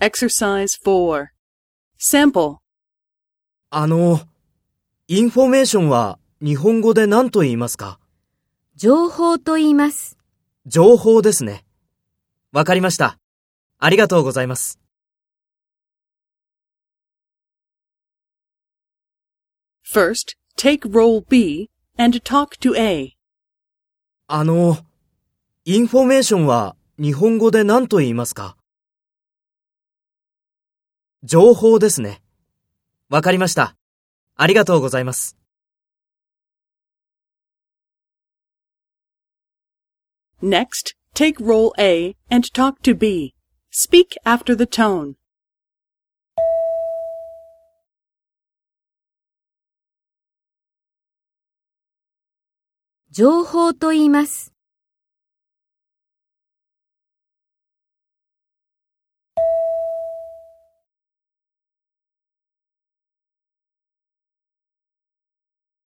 Exercise 4. Sample. あの、インフォメーションは日本語で何と言いますか？情報と言います。情報ですね。わかりました。ありがとうございます。First, take role B and talk to A. あの、インフォメーションは日本語で何と言いますか？情報ですね。わかりました。ありがとうございます。Next, take role A and talk to B. Speak after the tone. 情報と言います。